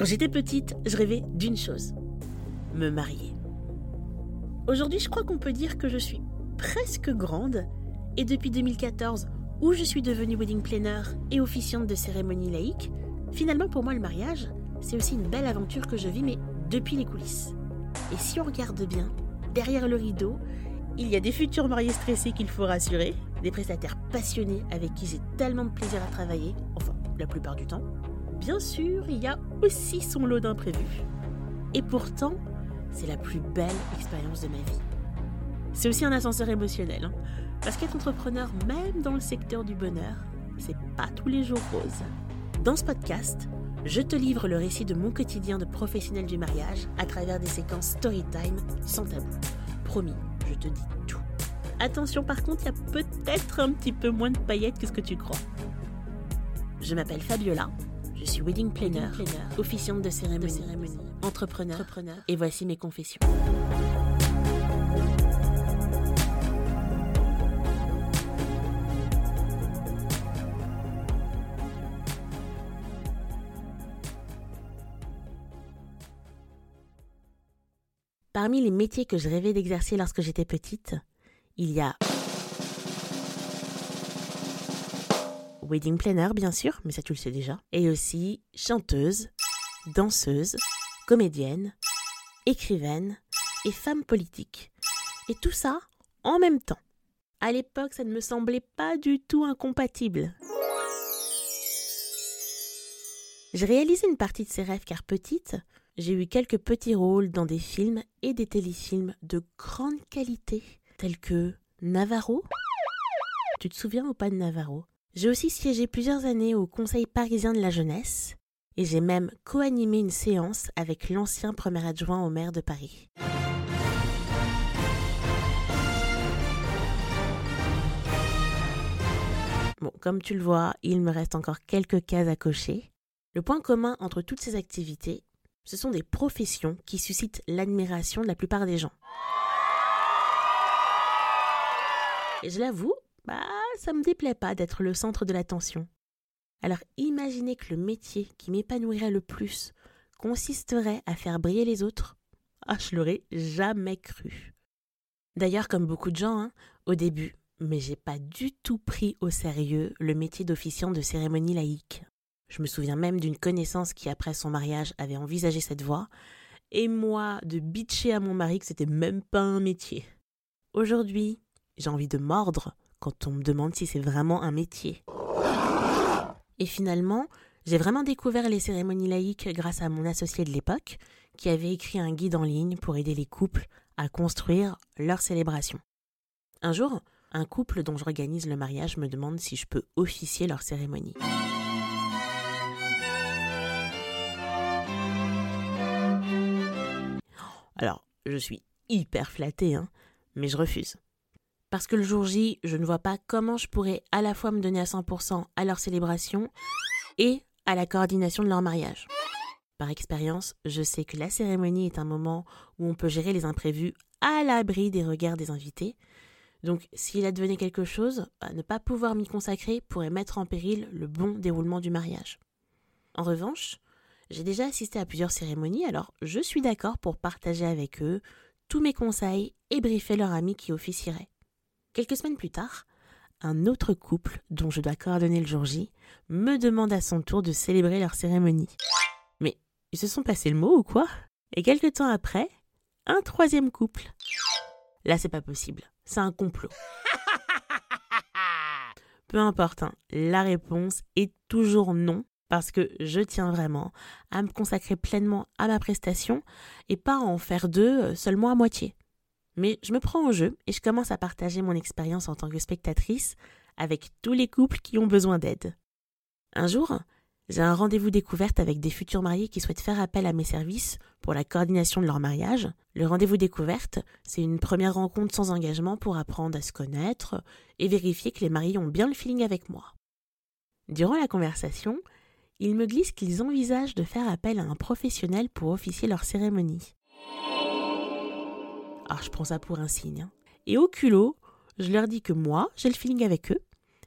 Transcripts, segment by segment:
Quand j'étais petite, je rêvais d'une chose, me marier. Aujourd'hui, je crois qu'on peut dire que je suis presque grande et depuis 2014, où je suis devenue wedding planner et officiante de cérémonie laïque, finalement pour moi le mariage, c'est aussi une belle aventure que je vis mais depuis les coulisses. Et si on regarde bien, derrière le rideau, il y a des futurs mariés stressés qu'il faut rassurer, des prestataires passionnés avec qui j'ai tellement de plaisir à travailler, enfin la plupart du temps. Bien sûr, il y a aussi son lot d'imprévus. Et pourtant, c'est la plus belle expérience de ma vie. C'est aussi un ascenseur émotionnel, hein, parce qu'être entrepreneur, même dans le secteur du bonheur, c'est pas tous les jours rose. Dans ce podcast, je te livre le récit de mon quotidien de professionnel du mariage à travers des séquences story time sans tabou. Promis, je te dis tout. Attention par contre, il y a peut-être un petit peu moins de paillettes que ce que tu crois. Je m'appelle Fabiola, je suis wedding planner, officiante de cérémonie, entrepreneur, entrepreneur, et voici mes confessions. Parmi les métiers que je rêvais d'exercer lorsque j'étais petite, il y a wedding planner bien sûr, mais ça tu le sais déjà, et aussi chanteuse, danseuse, comédienne, écrivaine et femme politique. Et tout ça en même temps. À l'époque, ça ne me semblait pas du tout incompatible. J'ai réalisé une partie de ces rêves car petite, j'ai eu quelques petits rôles dans des films et des téléfilms de grande qualité, tels que Navarro. Tu te souviens ou pas de Navarro? J'ai aussi siégé plusieurs années au Conseil parisien de la jeunesse et j'ai même co-animé une séance avec l'ancien premier adjoint au maire de Paris. Bon, comme tu le vois, il me reste encore quelques cases à cocher. Le point commun entre toutes ces activités, ce sont des professions qui suscitent l'admiration de la plupart des gens. Et je l'avoue, bah, ça me déplaît pas d'être le centre de l'attention. Alors imaginez que le métier qui m'épanouirait le plus consisterait à faire briller les autres. Ah, je l'aurais jamais cru. D'ailleurs, comme beaucoup de gens, hein, au début, mais j'ai pas du tout pris au sérieux le métier d'officiant de cérémonie laïque. Je me souviens même d'une connaissance qui, après son mariage, avait envisagé cette voie, et moi de bitcher à mon mari que c'était même pas un métier. Aujourd'hui, j'ai envie de mordre quand on me demande si c'est vraiment un métier. Et finalement, j'ai vraiment découvert les cérémonies laïques grâce à mon associé de l'époque, qui avait écrit un guide en ligne pour aider les couples à construire leur célébration. Un jour, un couple dont j'organise le mariage me demande si je peux officier leur cérémonie. Alors, je suis hyper flattée, hein, mais je refuse. Parce que le jour J, je ne vois pas comment je pourrais à la fois me donner à 100% à leur célébration et à la coordination de leur mariage. Par expérience, je sais que la cérémonie est un moment où on peut gérer les imprévus à l'abri des regards des invités. Donc, s'il advenait quelque chose, bah, ne pas pouvoir m'y consacrer pourrait mettre en péril le bon déroulement du mariage. En revanche, j'ai déjà assisté à plusieurs cérémonies, alors je suis d'accord pour partager avec eux tous mes conseils et briefer leur ami qui officierait. Quelques semaines plus tard, un autre couple, dont je dois coordonner le jour J, me demande à son tour de célébrer leur cérémonie. Mais ils se sont passés le mot ou quoi? Et quelques temps après, un troisième couple. Là, c'est pas possible. C'est un complot. Peu importe, hein, la réponse est toujours non parce que je tiens vraiment à me consacrer pleinement à ma prestation et pas à en faire deux euh, seulement à moitié. Mais je me prends au jeu et je commence à partager mon expérience en tant que spectatrice avec tous les couples qui ont besoin d'aide. Un jour, j'ai un rendez-vous découverte avec des futurs mariés qui souhaitent faire appel à mes services pour la coordination de leur mariage. Le rendez-vous découverte, c'est une première rencontre sans engagement pour apprendre à se connaître et vérifier que les mariés ont bien le feeling avec moi. Durant la conversation, ils me glissent qu'ils envisagent de faire appel à un professionnel pour officier leur cérémonie. Alors je prends ça pour un signe. Hein. Et au culot, je leur dis que moi, j'ai le feeling avec eux,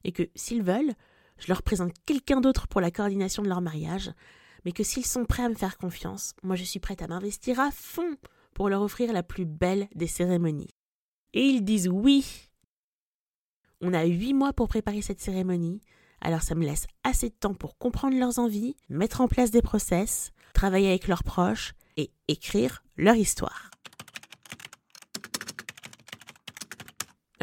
et que s'ils veulent, je leur présente quelqu'un d'autre pour la coordination de leur mariage, mais que s'ils sont prêts à me faire confiance, moi je suis prête à m'investir à fond pour leur offrir la plus belle des cérémonies. Et ils disent oui. On a huit mois pour préparer cette cérémonie, alors ça me laisse assez de temps pour comprendre leurs envies, mettre en place des process, travailler avec leurs proches et écrire leur histoire.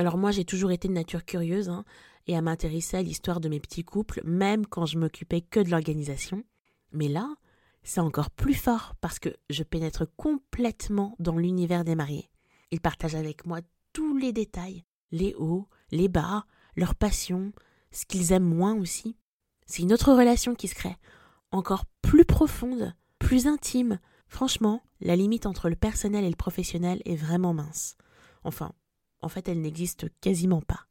Alors moi j'ai toujours été de nature curieuse hein, et à m'intéresser à l'histoire de mes petits couples, même quand je m'occupais que de l'organisation. Mais là, c'est encore plus fort parce que je pénètre complètement dans l'univers des mariés. Ils partagent avec moi tous les détails, les hauts, les bas, leurs passions, ce qu'ils aiment moins aussi. C'est une autre relation qui se crée, encore plus profonde, plus intime. Franchement, la limite entre le personnel et le professionnel est vraiment mince. Enfin, en fait, elle n'existe quasiment pas.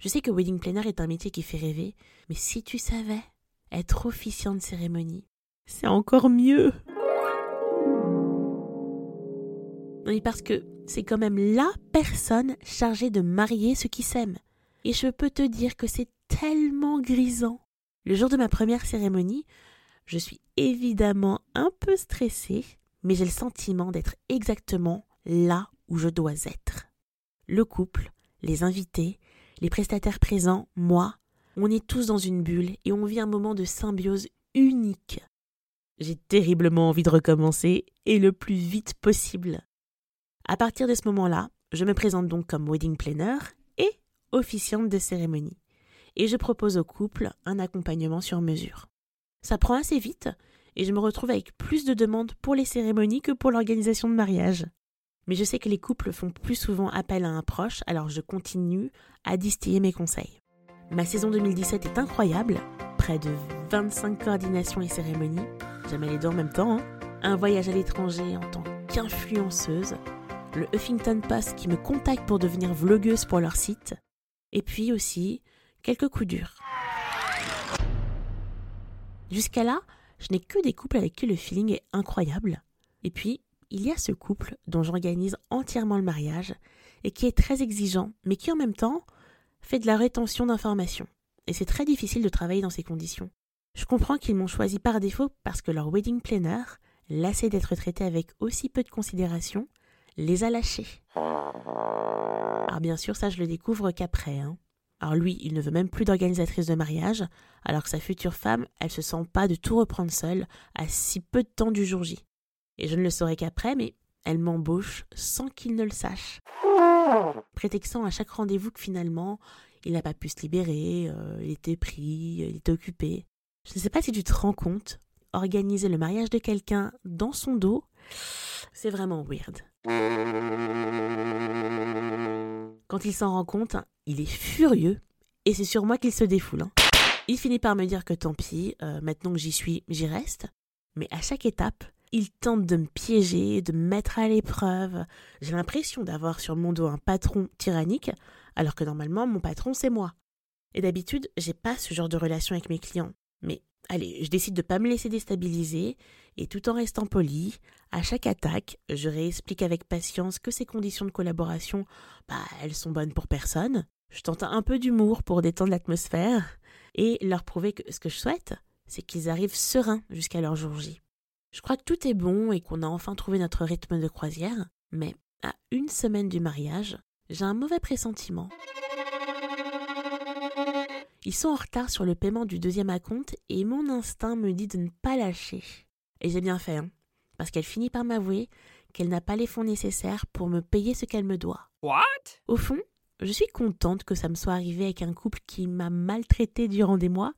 Je sais que wedding planner est un métier qui fait rêver, mais si tu savais être officiant de cérémonie, c'est encore mieux. Oui, parce que c'est quand même la personne chargée de marier ceux qui s'aiment. Et je peux te dire que c'est tellement grisant. Le jour de ma première cérémonie, je suis évidemment un peu stressée, mais j'ai le sentiment d'être exactement là où je dois être. Le couple, les invités, les prestataires présents, moi, on est tous dans une bulle et on vit un moment de symbiose unique. J'ai terriblement envie de recommencer et le plus vite possible. À partir de ce moment-là, je me présente donc comme wedding planner et officiante de cérémonie. Et je propose au couple un accompagnement sur mesure. Ça prend assez vite et je me retrouve avec plus de demandes pour les cérémonies que pour l'organisation de mariage. Mais je sais que les couples font plus souvent appel à un proche, alors je continue à distiller mes conseils. Ma saison 2017 est incroyable, près de 25 coordinations et cérémonies, jamais les deux en même temps, hein. un voyage à l'étranger en tant qu'influenceuse, le Huffington Post qui me contacte pour devenir vlogueuse pour leur site, et puis aussi quelques coups durs. Jusqu'à là, je n'ai que des couples avec qui le feeling est incroyable. Et puis, il y a ce couple dont j'organise entièrement le mariage et qui est très exigeant, mais qui en même temps fait de la rétention d'informations. Et c'est très difficile de travailler dans ces conditions. Je comprends qu'ils m'ont choisi par défaut parce que leur wedding planner, lassé d'être traité avec aussi peu de considération, les a lâchés. Alors bien sûr, ça je le découvre qu'après. Hein. Alors lui, il ne veut même plus d'organisatrice de mariage, alors que sa future femme, elle se sent pas de tout reprendre seule à si peu de temps du jour J. Et je ne le saurai qu'après, mais elle m'embauche sans qu'il ne le sache. Prétextant à chaque rendez-vous que finalement, il n'a pas pu se libérer, euh, il était pris, il était occupé. Je ne sais pas si tu te rends compte, organiser le mariage de quelqu'un dans son dos, c'est vraiment weird. Quand il s'en rend compte, il est furieux et c'est sur moi qu'il se défoule. Hein. Il finit par me dire que tant pis, euh, maintenant que j'y suis, j'y reste. Mais à chaque étape, il tente de me piéger, de me mettre à l'épreuve. J'ai l'impression d'avoir sur mon dos un patron tyrannique, alors que normalement mon patron c'est moi. Et d'habitude, j'ai pas ce genre de relation avec mes clients. Mais allez, je décide de pas me laisser déstabiliser et tout en restant poli, à chaque attaque, je réexplique avec patience que ces conditions de collaboration, bah, elles sont bonnes pour personne. Je tente un peu d'humour pour détendre l'atmosphère et leur prouver que ce que je souhaite, c'est qu'ils arrivent sereins jusqu'à leur jour J. Je crois que tout est bon et qu'on a enfin trouvé notre rythme de croisière, mais à une semaine du mariage, j'ai un mauvais pressentiment. Ils sont en retard sur le paiement du deuxième acompte et mon instinct me dit de ne pas lâcher. Et j'ai bien fait, hein, parce qu'elle finit par m'avouer qu'elle n'a pas les fonds nécessaires pour me payer ce qu'elle me doit. What? Au fond, je suis contente que ça me soit arrivé avec un couple qui m'a maltraité durant des mois,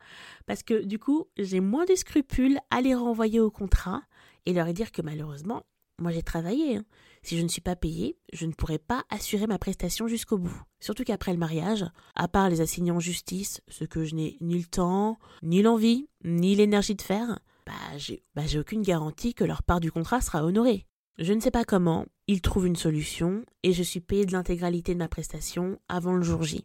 parce que du coup, j'ai moins de scrupules à les renvoyer au contrat et leur dire que malheureusement, moi j'ai travaillé. Hein. Si je ne suis pas payée, je ne pourrai pas assurer ma prestation jusqu'au bout. Surtout qu'après le mariage, à part les assigner en justice, ce que je n'ai ni le temps, ni l'envie, ni l'énergie de faire, bah j'ai bah, aucune garantie que leur part du contrat sera honorée. Je ne sais pas comment, ils trouvent une solution et je suis payée de l'intégralité de ma prestation avant le jour J.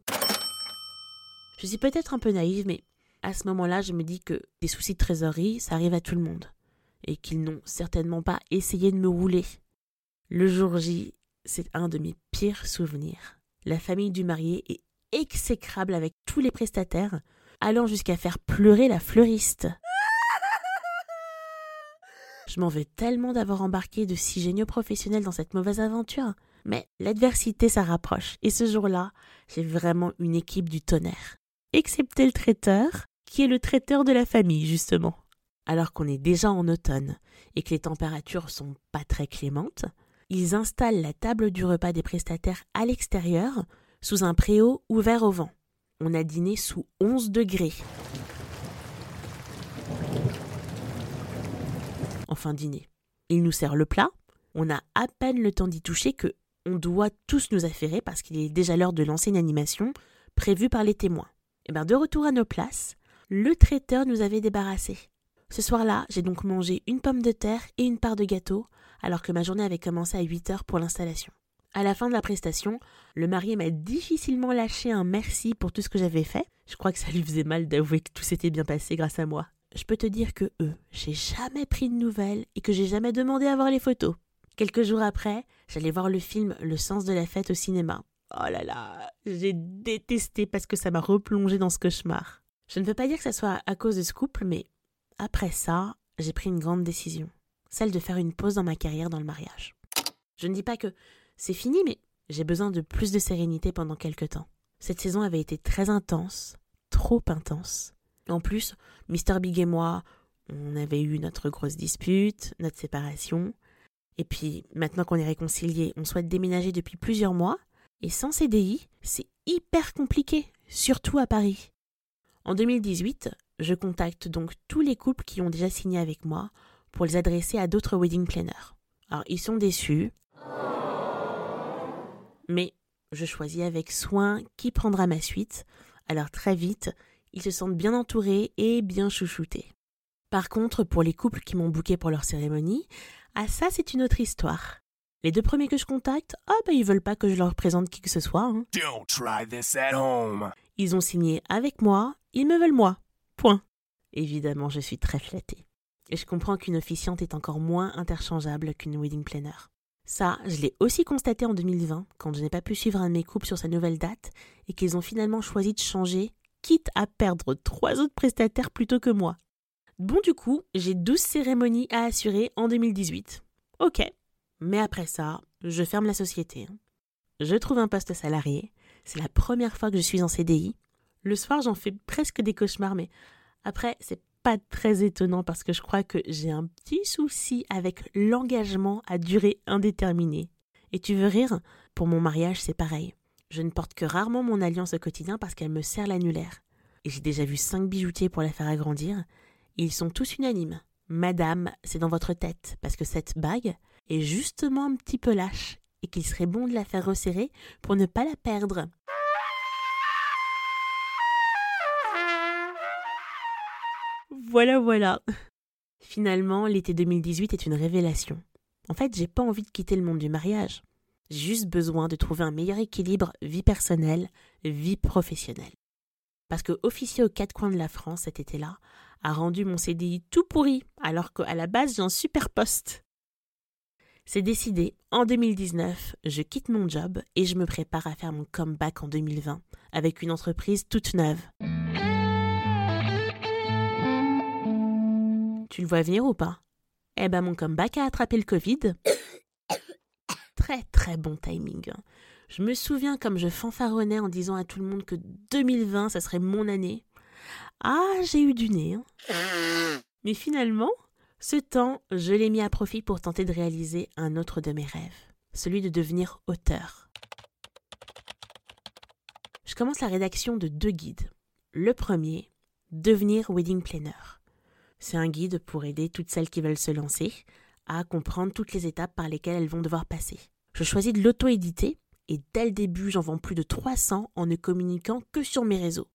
Je suis peut-être un peu naïve, mais à ce moment-là, je me dis que des soucis de trésorerie, ça arrive à tout le monde et qu'ils n'ont certainement pas essayé de me rouler. Le jour J, c'est un de mes pires souvenirs. La famille du marié est exécrable avec tous les prestataires, allant jusqu'à faire pleurer la fleuriste. Je m'en veux tellement d'avoir embarqué de si géniaux professionnels dans cette mauvaise aventure. Mais l'adversité, ça rapproche. Et ce jour-là, j'ai vraiment une équipe du tonnerre. Excepté le traiteur, qui est le traiteur de la famille, justement. Alors qu'on est déjà en automne et que les températures sont pas très clémentes, ils installent la table du repas des prestataires à l'extérieur, sous un préau ouvert au vent. On a dîné sous 11 degrés. Enfin dîner. Il nous sert le plat, on a à peine le temps d'y toucher que on doit tous nous affairer parce qu'il est déjà l'heure de lancer une animation prévue par les témoins. Et eh bien de retour à nos places, le traiteur nous avait débarrassés. Ce soir-là, j'ai donc mangé une pomme de terre et une part de gâteau, alors que ma journée avait commencé à 8 heures pour l'installation. À la fin de la prestation, le marié m'a difficilement lâché un merci pour tout ce que j'avais fait. Je crois que ça lui faisait mal d'avouer que tout s'était bien passé grâce à moi. Je peux te dire que eux, j'ai jamais pris de nouvelles et que j'ai jamais demandé à voir les photos. Quelques jours après, j'allais voir le film Le sens de la fête au cinéma. Oh là là, j'ai détesté parce que ça m'a replongé dans ce cauchemar. Je ne veux pas dire que ça soit à cause de ce couple, mais après ça, j'ai pris une grande décision, celle de faire une pause dans ma carrière dans le mariage. Je ne dis pas que c'est fini, mais j'ai besoin de plus de sérénité pendant quelques temps. Cette saison avait été très intense, trop intense. En plus, Mr. Big et moi, on avait eu notre grosse dispute, notre séparation. Et puis, maintenant qu'on est réconciliés, on souhaite déménager depuis plusieurs mois. Et sans CDI, c'est hyper compliqué, surtout à Paris. En 2018, je contacte donc tous les couples qui ont déjà signé avec moi pour les adresser à d'autres wedding planners. Alors, ils sont déçus. Mais je choisis avec soin qui prendra ma suite. Alors, très vite, ils se sentent bien entourés et bien chouchoutés. Par contre, pour les couples qui m'ont booké pour leur cérémonie, ah ça c'est une autre histoire. Les deux premiers que je contacte, ah bah ils veulent pas que je leur présente qui que ce soit. Hein. Don't try this at home. Ils ont signé avec moi, ils me veulent moi. Point. Évidemment, je suis très flattée. Et je comprends qu'une officiante est encore moins interchangeable qu'une wedding planner. Ça, je l'ai aussi constaté en 2020, quand je n'ai pas pu suivre un de mes couples sur sa nouvelle date, et qu'ils ont finalement choisi de changer, quitte à perdre trois autres prestataires plutôt que moi. Bon, du coup, j'ai 12 cérémonies à assurer en 2018. Ok. Mais après ça, je ferme la société. Je trouve un poste salarié. C'est la première fois que je suis en CDI. Le soir, j'en fais presque des cauchemars, mais après, c'est pas très étonnant parce que je crois que j'ai un petit souci avec l'engagement à durée indéterminée. Et tu veux rire? Pour mon mariage, c'est pareil. Je ne porte que rarement mon alliance au quotidien parce qu'elle me sert l'annulaire. Et j'ai déjà vu cinq bijoutiers pour la faire agrandir. ils sont tous unanimes. Madame, c'est dans votre tête, parce que cette bague est justement un petit peu lâche, et qu'il serait bon de la faire resserrer pour ne pas la perdre. Voilà, voilà. Finalement, l'été 2018 est une révélation. En fait, j'ai pas envie de quitter le monde du mariage. Juste besoin de trouver un meilleur équilibre vie personnelle, vie professionnelle. Parce que officier aux quatre coins de la France cet été-là a rendu mon CDI tout pourri, alors qu'à la base j'ai un super poste. C'est décidé, en 2019, je quitte mon job et je me prépare à faire mon comeback en 2020 avec une entreprise toute neuve. Tu le vois venir ou pas? Eh ben mon comeback a attrapé le Covid très très bon timing. Je me souviens comme je fanfaronnais en disant à tout le monde que 2020, ça serait mon année. Ah, j'ai eu du nez. Hein. Mais finalement, ce temps, je l'ai mis à profit pour tenter de réaliser un autre de mes rêves, celui de devenir auteur. Je commence la rédaction de deux guides. Le premier, Devenir Wedding Planner. C'est un guide pour aider toutes celles qui veulent se lancer à comprendre toutes les étapes par lesquelles elles vont devoir passer. Je choisis de l'auto-éditer et dès le début, j'en vends plus de 300 en ne communiquant que sur mes réseaux.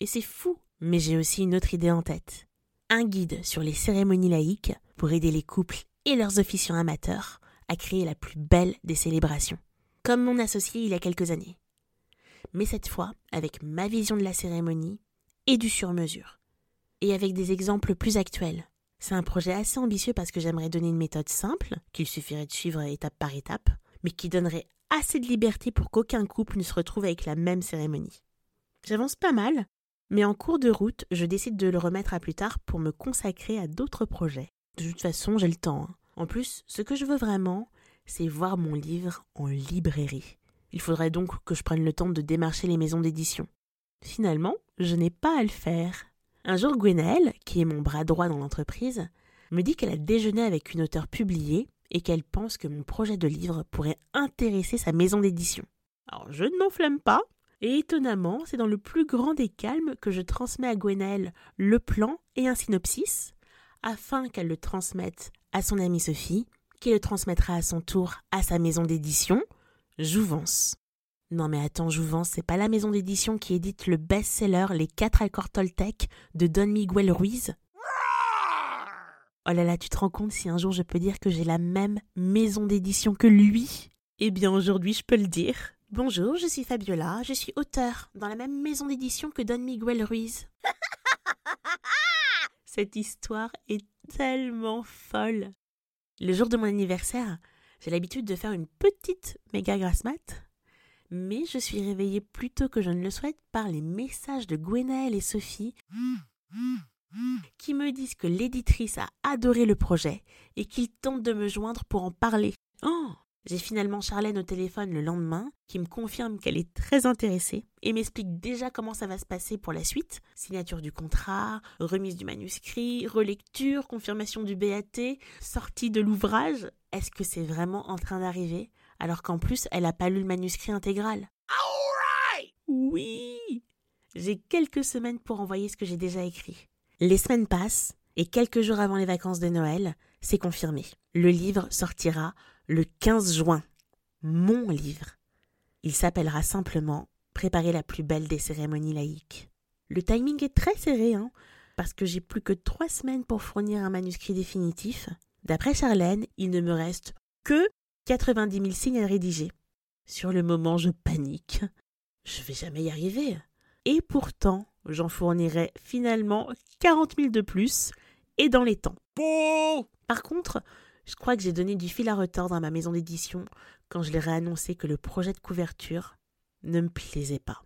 Et c'est fou, mais j'ai aussi une autre idée en tête. Un guide sur les cérémonies laïques pour aider les couples et leurs officiants amateurs à créer la plus belle des célébrations, comme mon associé il y a quelques années. Mais cette fois avec ma vision de la cérémonie et du sur-mesure, et avec des exemples plus actuels, c'est un projet assez ambitieux parce que j'aimerais donner une méthode simple, qu'il suffirait de suivre étape par étape, mais qui donnerait assez de liberté pour qu'aucun couple ne se retrouve avec la même cérémonie. J'avance pas mal, Mais en cours de route, je décide de le remettre à plus tard pour me consacrer à d'autres projets. De toute façon, j'ai le temps. Hein. En plus, ce que je veux vraiment, c'est voir mon livre en librairie. Il faudrait donc que je prenne le temps de démarcher les maisons d'édition. Finalement, je n'ai pas à le faire. Un jour, Gwenaëlle, qui est mon bras droit dans l'entreprise, me dit qu'elle a déjeuné avec une auteure publiée et qu'elle pense que mon projet de livre pourrait intéresser sa maison d'édition. Alors je ne m'enflamme pas, et étonnamment, c'est dans le plus grand des calmes que je transmets à Gwenaëlle le plan et un synopsis, afin qu'elle le transmette à son amie Sophie, qui le transmettra à son tour à sa maison d'édition, Jouvence. Non mais attends, Jouvence, c'est pas la maison d'édition qui édite le best-seller Les 4 accords Toltec de Don Miguel Ruiz? Oh là là, tu te rends compte si un jour je peux dire que j'ai la même maison d'édition que lui? Eh bien aujourd'hui je peux le dire. Bonjour, je suis Fabiola, je suis auteur dans la même maison d'édition que Don Miguel Ruiz. Cette histoire est tellement folle. Le jour de mon anniversaire, j'ai l'habitude de faire une petite méga grasse mat, mais je suis réveillée plus tôt que je ne le souhaite par les messages de Gwenaëlle et Sophie qui me disent que l'éditrice a adoré le projet et qu'ils tentent de me joindre pour en parler. Oh j'ai finalement Charlène au téléphone le lendemain qui me confirme qu'elle est très intéressée et m'explique déjà comment ça va se passer pour la suite. Signature du contrat, remise du manuscrit, relecture, confirmation du BAT, sortie de l'ouvrage. Est-ce que c'est vraiment en train d'arriver alors qu'en plus elle n'a pas lu le manuscrit intégral? Oui J'ai quelques semaines pour envoyer ce que j'ai déjà écrit. Les semaines passent et quelques jours avant les vacances de Noël, c'est confirmé. Le livre sortira le 15 juin. Mon livre. Il s'appellera simplement Préparer la plus belle des cérémonies laïques. Le timing est très serré, hein, parce que j'ai plus que trois semaines pour fournir un manuscrit définitif. D'après Charlène, il ne me reste que 90 000 signes à rédiger. Sur le moment, je panique. Je vais jamais y arriver. Et pourtant, j'en fournirai finalement 40 000 de plus, et dans les temps. Par contre, je crois que j'ai donné du fil à retordre à ma maison d'édition quand je leur ai annoncé que le projet de couverture ne me plaisait pas.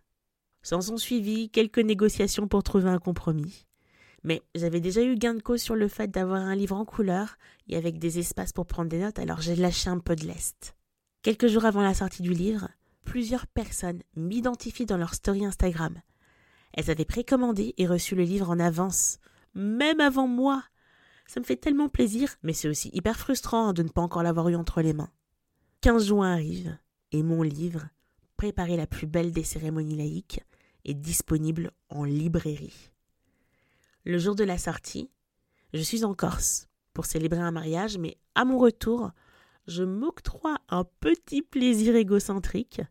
S'en sont suivies quelques négociations pour trouver un compromis. Mais j'avais déjà eu gain de cause sur le fait d'avoir un livre en couleur et avec des espaces pour prendre des notes, alors j'ai lâché un peu de lest. Quelques jours avant la sortie du livre, plusieurs personnes m'identifient dans leur story Instagram. Elles avaient précommandé et reçu le livre en avance, même avant moi, ça me fait tellement plaisir, mais c'est aussi hyper frustrant de ne pas encore l'avoir eu entre les mains. 15 juin arrive, et mon livre, Préparer la plus belle des cérémonies laïques, est disponible en librairie. Le jour de la sortie, je suis en Corse pour célébrer un mariage, mais à mon retour, je m'octroie un petit plaisir égocentrique.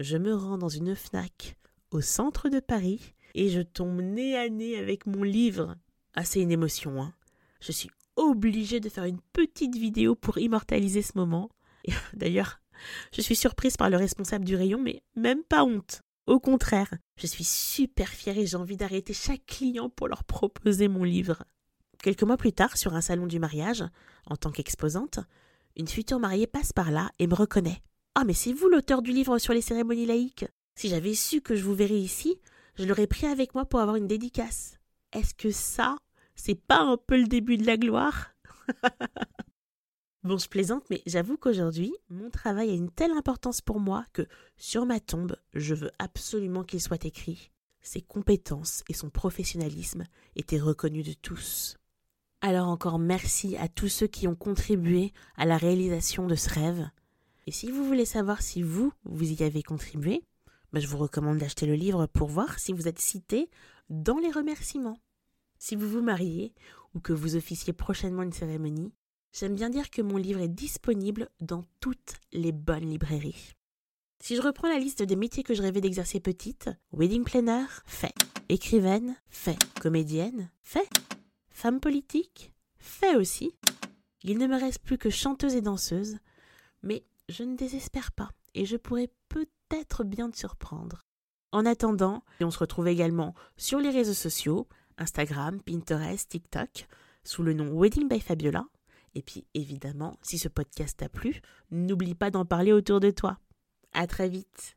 Je me rends dans une FNAC au centre de Paris et je tombe nez à nez avec mon livre. Ah, c'est une émotion, hein je suis obligée de faire une petite vidéo pour immortaliser ce moment. D'ailleurs, je suis surprise par le responsable du rayon, mais même pas honte. Au contraire, je suis super fière et j'ai envie d'arrêter chaque client pour leur proposer mon livre. Quelques mois plus tard, sur un salon du mariage, en tant qu'exposante, une future mariée passe par là et me reconnaît. Ah, mais c'est vous l'auteur du livre sur les cérémonies laïques? Si j'avais su que je vous verrais ici, je l'aurais pris avec moi pour avoir une dédicace. Est-ce que ça, c'est pas un peu le début de la gloire? Bon, je plaisante, mais j'avoue qu'aujourd'hui, mon travail a une telle importance pour moi que, sur ma tombe, je veux absolument qu'il soit écrit. Ses compétences et son professionnalisme étaient reconnus de tous. Alors encore merci à tous ceux qui ont contribué à la réalisation de ce rêve. Et si vous voulez savoir si vous, vous y avez contribué, ben, je vous recommande d'acheter le livre pour voir si vous êtes cité dans les remerciements. Si vous vous mariez ou que vous officiez prochainement une cérémonie, j'aime bien dire que mon livre est disponible dans toutes les bonnes librairies. Si je reprends la liste des métiers que je rêvais d'exercer petite, wedding planner, fait. Écrivaine, fait. Comédienne, fait. Femme politique, fait aussi. Il ne me reste plus que chanteuse et danseuse, mais je ne désespère pas et je pourrais peut-être bien te surprendre. En attendant, on se retrouve également sur les réseaux sociaux, Instagram, Pinterest, TikTok, sous le nom Wedding by Fabiola. Et puis évidemment, si ce podcast t'a plu, n'oublie pas d'en parler autour de toi. À très vite.